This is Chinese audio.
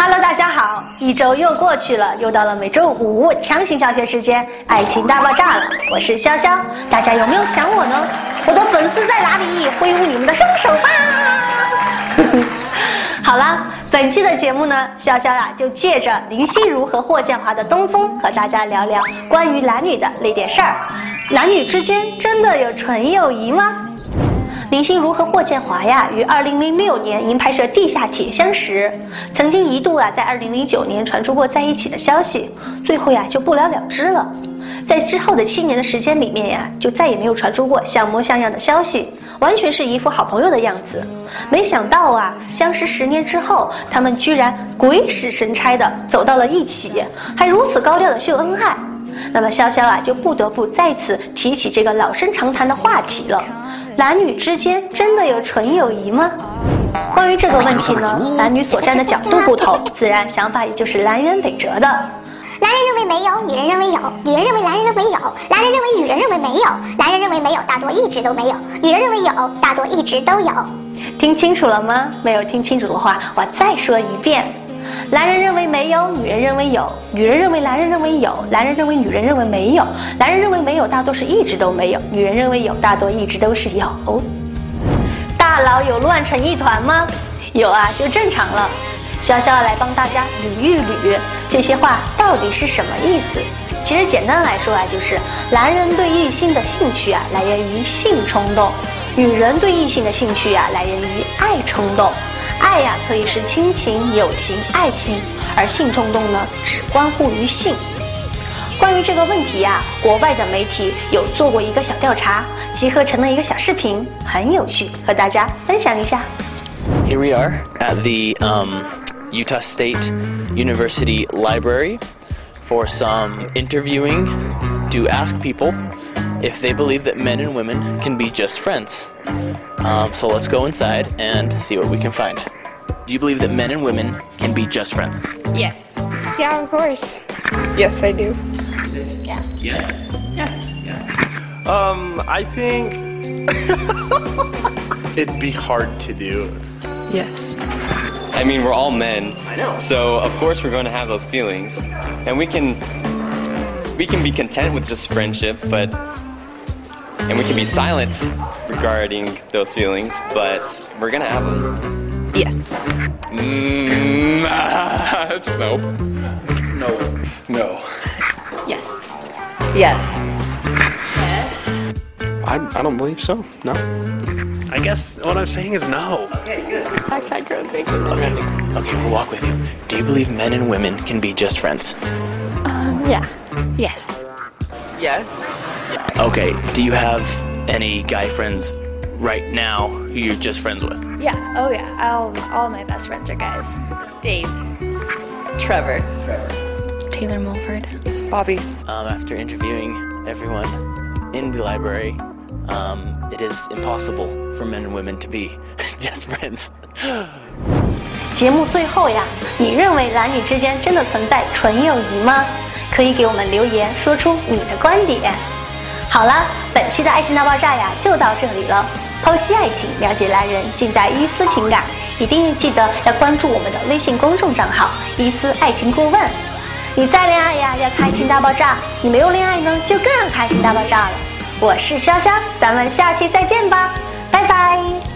Hello，大家好，一周又过去了，又到了每周五强行教学时间，爱情大爆炸了。我是潇潇，大家有没有想我呢？我的粉丝在哪里？挥舞你们的双手吧！好了，本期的节目呢，潇潇呀就借着林心如和霍建华的《东风》，和大家聊聊关于男女的那点事儿。男女之间真的有纯友谊吗？林心如和霍建华呀，于二零零六年因拍摄《地下铁》相识，曾经一度啊，在二零零九年传出过在一起的消息，最后呀就不了了之了。在之后的七年的时间里面呀，就再也没有传出过像模像样的消息，完全是一副好朋友的样子。没想到啊，相识十年之后，他们居然鬼使神差的走到了一起，还如此高调的秀恩爱。那么潇潇啊，就不得不再次提起这个老生常谈的话题了。男女之间真的有纯友谊吗？关于这个问题呢，男女所站的角度不同，自然想法也就是南辕北辙的。男人认为没有，女人认为有；女人认为男人认为有，男人认为女人认为没有；男人认为没有，大多一直都没有；女人认为有，大多一直都有。听清楚了吗？没有听清楚的话，我再说一遍。男人认为没有，女人认为有；女人认为男人认为有，男人认为女人认为没有。男人认为没有，大多是一直都没有；女人认为有，大多一直都是有。大佬有乱成一团吗？有啊，就正常了。潇潇来帮大家捋一捋这些话到底是什么意思。其实简单来说啊，就是男人对异性的兴趣啊，来源于性冲动；女人对异性的兴趣啊，来源于爱冲动。爱呀，可以是亲情、友情、爱情，而性冲动呢，只关乎于性。关于这个问题呀，国外的媒体有做过一个小调查，集合成了一个小视频，很有趣，和大家分享一下。Here we are at the um, Utah State University Library for some interviewing to ask people if they believe that men and women can be just friends. Um, so let's go inside and see what we can find. Do you believe that men and women can be just friends? Yes. Yeah, of course. Yes, I do. Yeah. Yes? Yeah. Yeah. Um, I think it'd be hard to do. Yes. I mean, we're all men. I know. So of course we're going to have those feelings, and we can we can be content with just friendship, but and we can be silent regarding those feelings, but we're gonna have them. Yes. Mm, no. No. No. Yes. Yes. Yes. I, I don't believe so. No. I guess what I'm saying is no. Hashtag grow big. Okay, okay, we'll walk with you. Do you believe men and women can be just friends? Um, Yeah. Yes. Yes. Okay, do you have any guy friends right now who you're just friends with? Yeah. Oh yeah. All all my best friends are guys. Dave. Trevor. Taylor Mulford. Bobby. Um, after interviewing everyone in the library, um, it is impossible for men and women to be just friends. 节目最后呀，你认为男女之间真的存在纯友谊吗？可以给我们留言，说出你的观点。 好了，本期的爱情大爆炸呀，就到这里了。剖析爱情，了解男人，尽在伊思情感。一定记得 要关注我们的微信公众账号“伊思爱情顾问”。你再恋爱呀，要开心大爆炸；你没有恋爱呢，就更要开心大爆炸了。我是潇潇，咱们下期再见吧，拜拜。